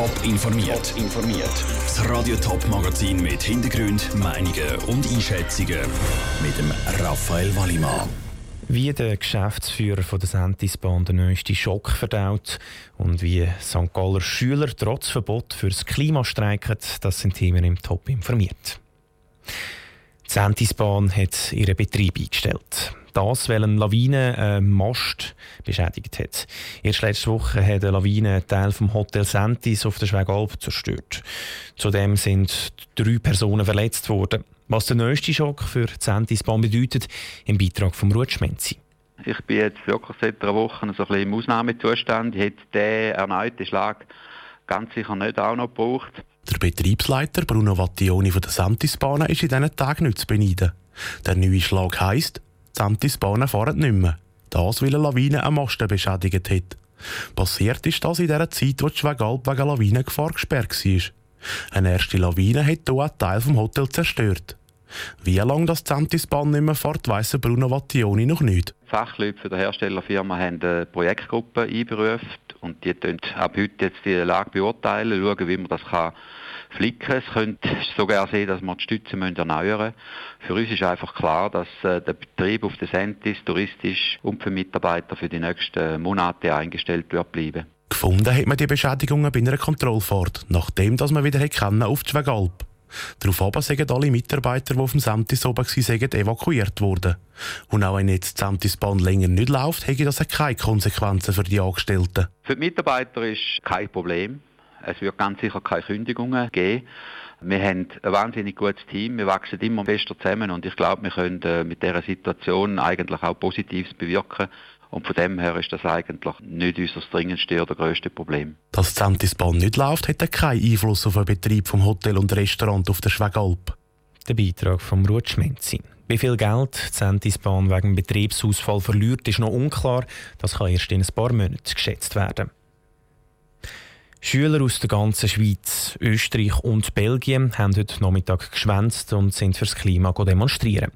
Top informiert. informiert. Das Radio Top Magazin mit Hintergrund, Meinungen und Einschätzungen mit dem Raphael Wallimann. Wie der Geschäftsführer von der Sentisbahn den neuesten Schock verdaut und wie St. Galler Schüler trotz Verbot fürs Klima streiken, das sind Themen im Top informiert. Die Sentisbahn hat ihren Betrieb eingestellt. Das, weil eine Lawine einen Mast beschädigt hat. Erst letzte Woche hat eine Lawine einen Teil vom Hotel Sentis auf der Schwegalp zerstört. Zudem sind drei Personen verletzt worden. Was der neueste Schock für die Sentisbahn bedeutet, im Beitrag von Ruth Schmenzi. Ich bin jetzt wirklich seit einer Woche so ein bisschen im Ausnahmezustand. Ich hätte den erneuten Schlag ganz sicher nicht auch noch gebraucht. Der Betriebsleiter Bruno Vattioni von der Santisbahn ist in diesen Tagen nicht zu beneiden. Der neue Schlag heisst, die Santisbahnen fahren nicht mehr. Das, weil eine Lawine einen Mast beschädigt hat. Passiert ist das in der Zeit, wo die Schwegalp wegen Lawinengefahr gesperrt war. Eine erste Lawine hat hier einen Teil vom Hotel zerstört. Wie lange das Zentisbahn nicht mehr fährt, weiss Bruno Vattioni noch nicht. Fachleute der Herstellerfirma haben eine Projektgruppe einberufen und die tun ab heute jetzt die Lage beurteilen, schauen, wie man das kann flicken. Es könnte sogar sein, dass wir die Stütze erneuern müssen. Für uns ist einfach klar, dass äh, der Betrieb auf der Sentis touristisch und für Mitarbeiter für die nächsten Monate eingestellt wird bleiben. Gefunden hat man die Beschädigungen bei einer Kontrollfahrt, nachdem dass man wieder auf die Schwegalp Daraufhin sind alle Mitarbeiter, die auf dem Samtis oben waren, evakuiert worden. Und auch wenn jetzt die Samtisbahn länger nicht läuft, hätte das keine Konsequenzen für die Angestellten. Für die Mitarbeiter ist kein Problem. Es wird ganz sicher keine Kündigungen geben. Wir haben ein wahnsinnig gutes Team, wir wachsen immer fester zusammen und ich glaube, wir können äh, mit dieser Situation eigentlich auch Positives bewirken. Und von dem her ist das eigentlich nicht unser dringendste oder grösste Problem. Dass die Sentisbahn nicht läuft, hat keinen Einfluss auf den Betrieb vom Hotel und Restaurant auf der Schwegalp. Der Beitrag von Ruth Schmenzi. Wie viel Geld die Sentisbahn wegen Betriebsausfall verliert, ist noch unklar. Das kann erst in ein paar Monaten geschätzt werden. Schüler aus der ganzen Schweiz, Österreich und Belgien haben heute Nachmittag geschwänzt und sind fürs Klima demonstrieren.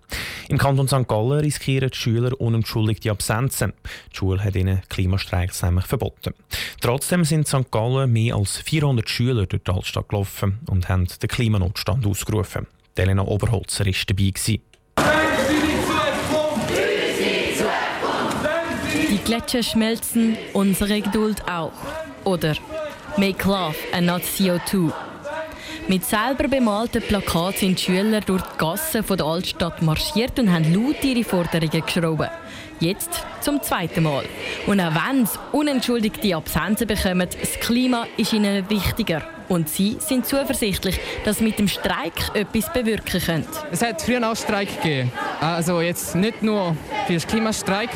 Im Kanton St. Gallen riskieren die Schüler unentschuldigte Absenzen. Die Schule hat ihnen Klimastreiks nämlich verboten. Trotzdem sind St. Gallen mehr als 400 Schüler durch die Altstadt gelaufen und haben den Klimanotstand ausgerufen. Elena Oberholzer war dabei. Die Gletscher schmelzen, unsere Geduld auch. Oder Make Love and not CO2. Mit selber bemalten Plakaten sind die Schüler durch die Gassen der Altstadt marschiert und haben laut ihre Forderungen geschrieben. Jetzt zum zweiten Mal. Und auch wenn sie unentschuldigte Absenzen bekommen, das Klima ist ihnen wichtiger. Und sie sind zuversichtlich, dass sie mit dem Streik etwas bewirken können. Es hat früher auch Streik gegeben. Also jetzt nicht nur für den Klimastreik,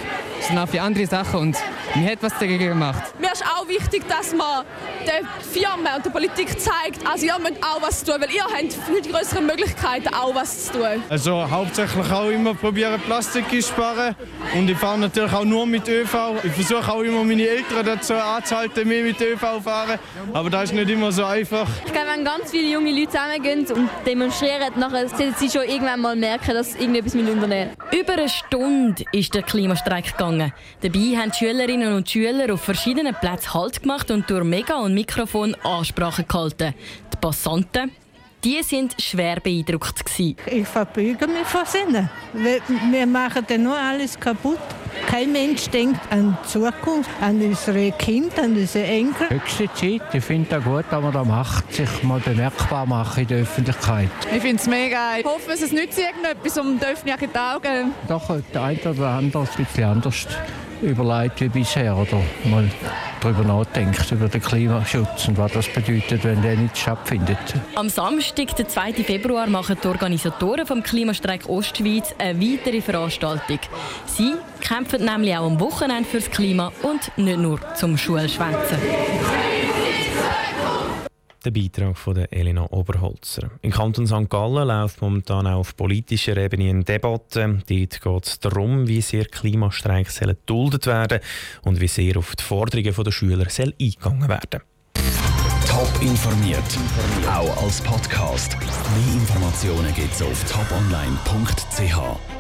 sondern auch für andere Sachen. Und man hat was dagegen gemacht. Mir ist auch wichtig, dass man der Firma und der Politik zeigt, also ihr müsst auch was tun, weil ihr habt viel größere Möglichkeiten, auch was zu tun. Also hauptsächlich auch immer probieren, Plastik zu sparen. Und ich fahre natürlich auch nur mit ÖV. Ich versuche auch immer meine Eltern dazu anzuhalten, mehr mit ÖV zu fahren. Aber das ist nicht immer so einfach. Ich glaube, wenn ganz viele junge Leute zusammengehen und demonstrieren, nachher sollten sie schon irgendwann mal merken, dass sie irgendetwas unternehmen Über eine Stunde ist der Klimastreik gegangen. Dabei haben die Schülerinnen und Schüler auf verschiedenen Plätzen Halt gemacht und durch Mega- und Mikrofon Ansprachen gehalten. Die Passanten, die sind schwer beeindruckt. Gewesen. Ich verbeuge mich vor Sinnen. Wir machen dann nur alles kaputt. Kein Mensch denkt an die Zukunft, an unsere Kinder, an unsere Enkel. Höchste Zeit. Ich finde es gut, dass man das macht, sich mal bemerkbar machen in der Öffentlichkeit. Ich finde es mega. Ich hoffe, es nützt irgendetwas um die öffentlichen Augen. Doch, der eine oder andere ein bisschen anders überlegt wie bisher oder mal darüber nachdenkt, über den Klimaschutz und was das bedeutet, wenn der nicht stattfindet. Am Samstag, den 2. Februar, machen die Organisatoren vom Klimastreik Ostschweiz eine weitere Veranstaltung. Sie kämpfen nämlich auch am Wochenende fürs Klima und nicht nur zum Schulschwänzen. Der Beitrag von der Elena Oberholzer. Im Kanton St. Gallen läuft momentan auch auf politischer Ebene eine Debatte. Dort geht es darum, wie sehr Klimastreiks geduldet werden und wie sehr auf die Forderungen der Schüler eingegangen werden Top informiert, auch als Podcast. Mehr Informationen gibt es auf toponline.ch.